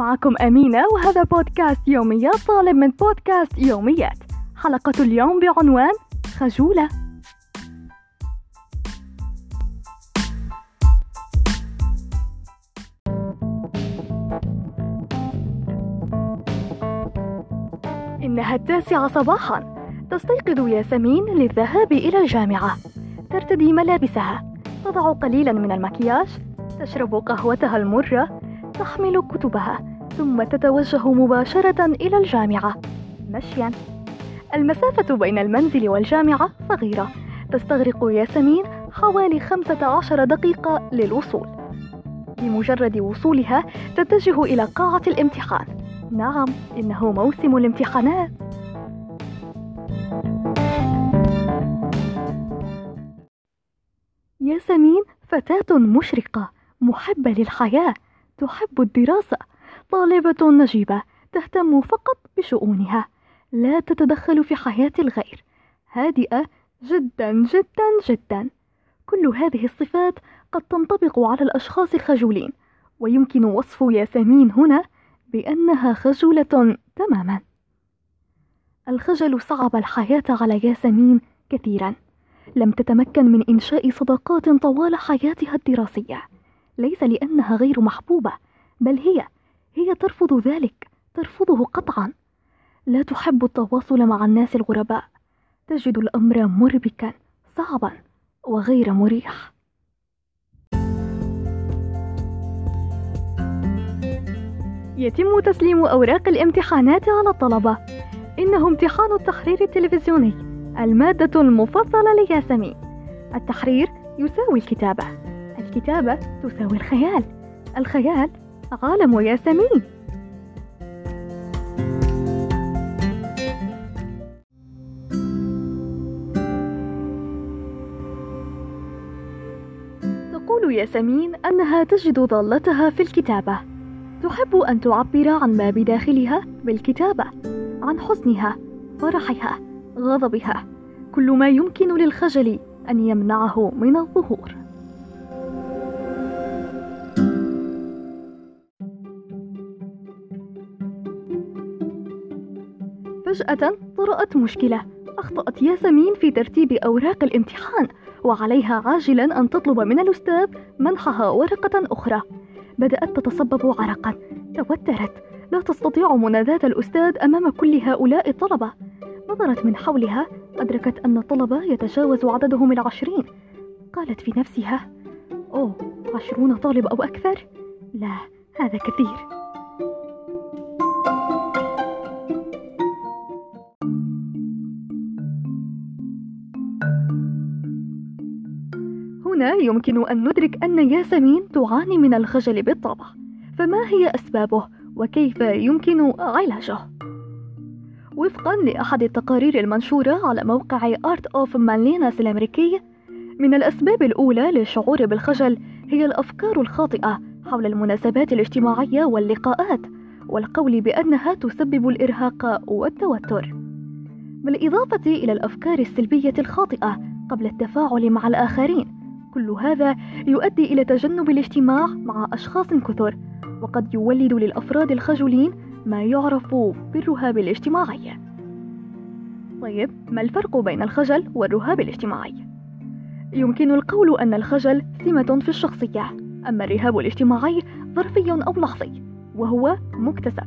معكم أمينة وهذا بودكاست يوميات طالب من بودكاست يوميات. حلقة اليوم بعنوان خجولة. إنها التاسعة صباحا. تستيقظ ياسمين للذهاب إلى الجامعة. ترتدي ملابسها. تضع قليلا من المكياج. تشرب قهوتها المرة. تحمل كتبها. ثم تتوجه مباشرة إلى الجامعة. مشيا. المسافة بين المنزل والجامعة صغيرة. تستغرق ياسمين حوالي 15 دقيقة للوصول. بمجرد وصولها تتجه إلى قاعة الامتحان. نعم إنه موسم الامتحانات. ياسمين فتاة مشرقة محبة للحياة تحب الدراسة. طالبة نجيبة تهتم فقط بشؤونها لا تتدخل في حياة الغير. هادئة جدا جدا جدا. كل هذه الصفات قد تنطبق على الأشخاص الخجولين ويمكن وصف ياسمين هنا بأنها خجولة تماما. الخجل صعب الحياة على ياسمين كثيرا. لم تتمكن من إنشاء صداقات طوال حياتها الدراسية. ليس لأنها غير محبوبة بل هي هي ترفض ذلك ترفضه قطعا. لا تحب التواصل مع الناس الغرباء. تجد الأمر مربكا صعبا وغير مريح. يتم تسليم أوراق الامتحانات على الطلبة. إنه امتحان التحرير التلفزيوني المادة المفضلة لياسمين التحرير يساوي الكتابة. الكتابة تساوي الخيال. الخيال عالم ياسمين تقول ياسمين أنها تجد ضالتها في الكتابة. تحب أن تعبر عن ما بداخلها بالكتابة عن حزنها فرحها غضبها. كل ما يمكن للخجل أن يمنعه من الظهور. فجأة طرأت مشكلة. أخطأت ياسمين في ترتيب أوراق الامتحان وعليها عاجلا أن تطلب من الأستاذ منحها ورقة أخرى. بدأت تتصبب عرقا. توترت. لا تستطيع مناداة الأستاذ أمام كل هؤلاء الطلبة. نظرت من حولها أدركت أن الطلبة يتجاوز عددهم العشرين. قالت في نفسها أوه عشرون طالب أو أكثر؟ لا هذا كثير. هنا يمكن أن ندرك أن ياسمين تعاني من الخجل بالطبع. فما هي أسبابه؟ وكيف يمكن علاجه؟ وفقا لأحد التقارير المنشورة على موقع Art of Manliness الأمريكي من الأسباب الأولى للشعور بالخجل هي الأفكار الخاطئة حول المناسبات الاجتماعية واللقاءات والقول بأنها تسبب الإرهاق والتوتر. بالإضافة إلى الأفكار السلبية الخاطئة قبل التفاعل مع الآخرين كل هذا يؤدي إلى تجنب الاجتماع مع أشخاص كثر وقد يولد للأفراد الخجولين ما يعرف بالرهاب الاجتماعي. طيب ما الفرق بين الخجل والرهاب الاجتماعي؟ يمكن القول أن الخجل سمة في الشخصية أما الرهاب الاجتماعي ظرفي أو لحظي وهو مكتسب.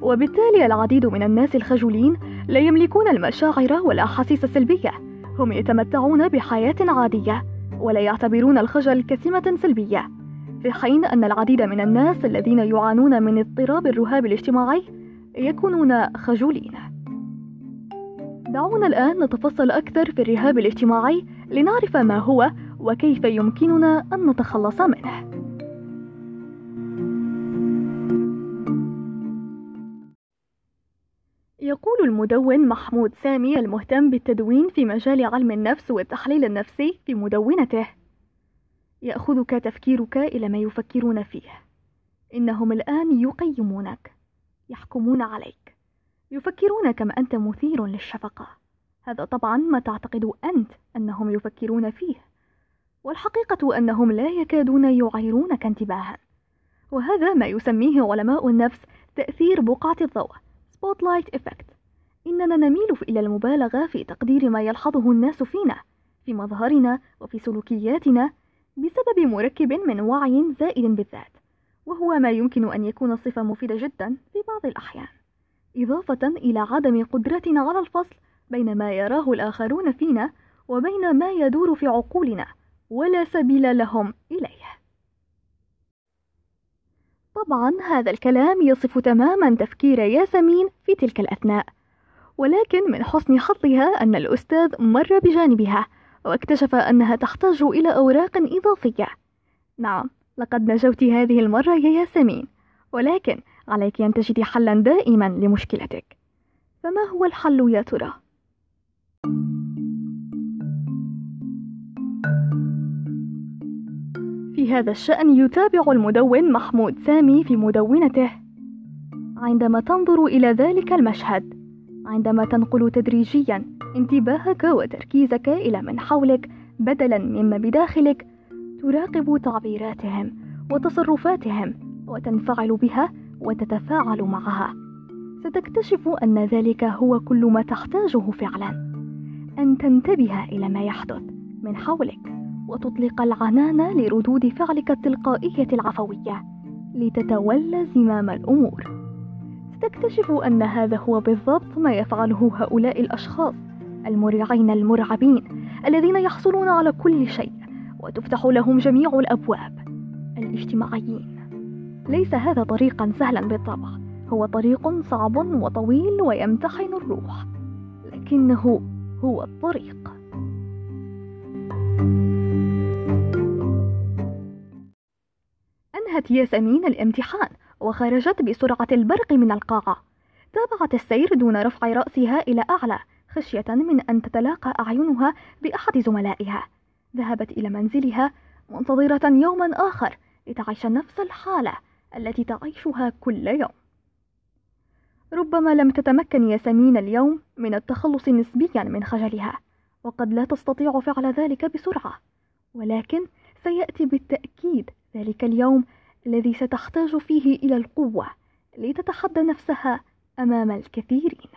وبالتالي العديد من الناس الخجولين لا يملكون المشاعر والأحاسيس السلبية هم يتمتعون بحياة عادية ولا يعتبرون الخجل كسمة سلبية في حين أن العديد من الناس الذين يعانون من اضطراب الرهاب الاجتماعي يكونون خجولين. دعونا الآن نتفصل أكثر في الرهاب الاجتماعي لنعرف ما هو وكيف يمكننا أن نتخلص منه. يقول المدون محمود سامي المهتم بالتدوين في مجال علم النفس والتحليل النفسي في مدونته. يأخذك تفكيرك إلى ما يفكرون فيه. إنهم الآن يقيمونك يحكمون عليك يفكرون كم أنت مثير للشفقة. هذا طبعا ما تعتقد أنت أنهم يفكرون فيه. والحقيقة أنهم لا يكادون يعيرونك انتباها. وهذا ما يسميه علماء النفس تأثير بقعة الضوء. Spotlight Effect. إننا نميل إلى المبالغة في تقدير ما يلحظه الناس فينا في مظهرنا وفي سلوكياتنا بسبب مركب من وعي زائد بالذات وهو ما يمكن أن يكون صفة مفيدة جدا في بعض الأحيان إضافة إلى عدم قدرتنا على الفصل بين ما يراه الآخرون فينا وبين ما يدور في عقولنا ولا سبيل لهم إليه. طبعا هذا الكلام يصف تماما تفكير ياسمين في تلك الأثناء. ولكن من حسن حظها أن الأستاذ مر بجانبها واكتشف أنها تحتاج إلى أوراق إضافية. نعم لقد نجوت هذه المرة يا ياسمين ولكن عليك أن تجدي حلا دائما لمشكلتك. فما هو الحل يا ترى؟ في هذا الشأن يتابع المدون محمود سامي في مدونته. عندما تنظر إلى ذلك المشهد عندما تنقل تدريجيا انتباهك وتركيزك إلى من حولك بدلا مما بداخلك تراقب تعبيراتهم وتصرفاتهم وتنفعل بها وتتفاعل معها. ستكتشف أن ذلك هو كل ما تحتاجه فعلا أن تنتبه إلى ما يحدث من حولك. وتطلق العنان لردود فعلك التلقائية العفوية لتتولى زمام الأمور. ستكتشف أن هذا هو بالضبط ما يفعله هؤلاء الأشخاص المرعين المرعبين الذين يحصلون على كل شيء وتفتح لهم جميع الأبواب الاجتماعيين. ليس هذا طريقا سهلا بالطبع. هو طريق صعب وطويل ويمتحن الروح لكنه هو الطريق. انهت ياسمين الامتحان وخرجت بسرعة البرق من القاعة. تابعت السير دون رفع رأسها إلى أعلى خشية من أن تتلاقى أعينها بأحد زملائها. ذهبت إلى منزلها منتظرة يوما آخر لتعيش نفس الحالة التي تعيشها كل يوم. ربما لم تتمكن ياسمين اليوم من التخلص نسبيا من خجلها وقد لا تستطيع فعل ذلك بسرعة. ولكن سيأتي بالتأكيد ذلك اليوم الذي ستحتاج فيه إلى القوة لتتحدى نفسها أمام الكثيرين.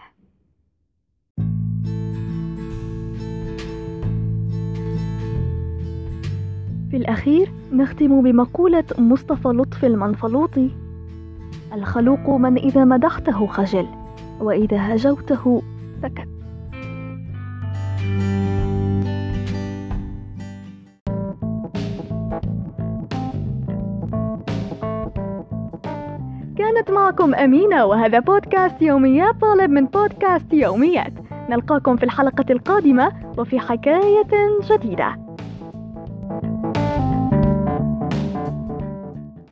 في الأخير نختم بمقولة مصطفى لطفي المنفلوطي الخلوق من إذا مدحته خجل وإذا هجوته سكت. كانت معكم أمينة وهذا بودكاست يوميات طالب من بودكاست يوميات. نلقاكم في الحلقة القادمة وفي حكاية جديدة.